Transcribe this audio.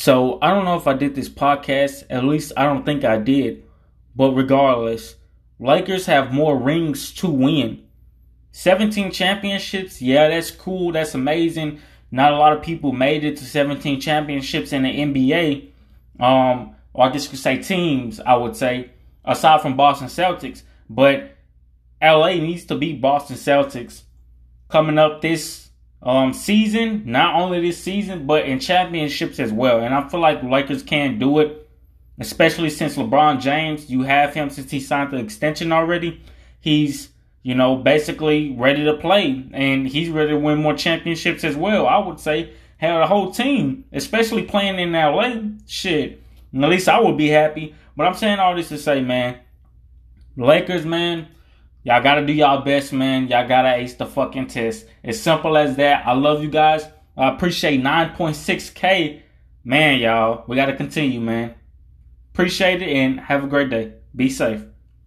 So I don't know if I did this podcast. At least I don't think I did. But regardless, Lakers have more rings to win. 17 championships, yeah, that's cool. That's amazing. Not a lot of people made it to 17 championships in the NBA. Um, or I guess you could say teams, I would say, aside from Boston Celtics. But LA needs to beat Boston Celtics coming up this um, season. Not only this season, but in championships as well. And I feel like Lakers can do it, especially since LeBron James, you have him since he signed the extension already. He's you know, basically ready to play. And he's ready to win more championships as well. I would say, hell, the whole team, especially playing in LA, shit. At least I would be happy. But I'm saying all this to say, man, Lakers, man, y'all gotta do y'all best, man. Y'all gotta ace the fucking test. As simple as that. I love you guys. I appreciate 9.6K. Man, y'all, we gotta continue, man. Appreciate it and have a great day. Be safe.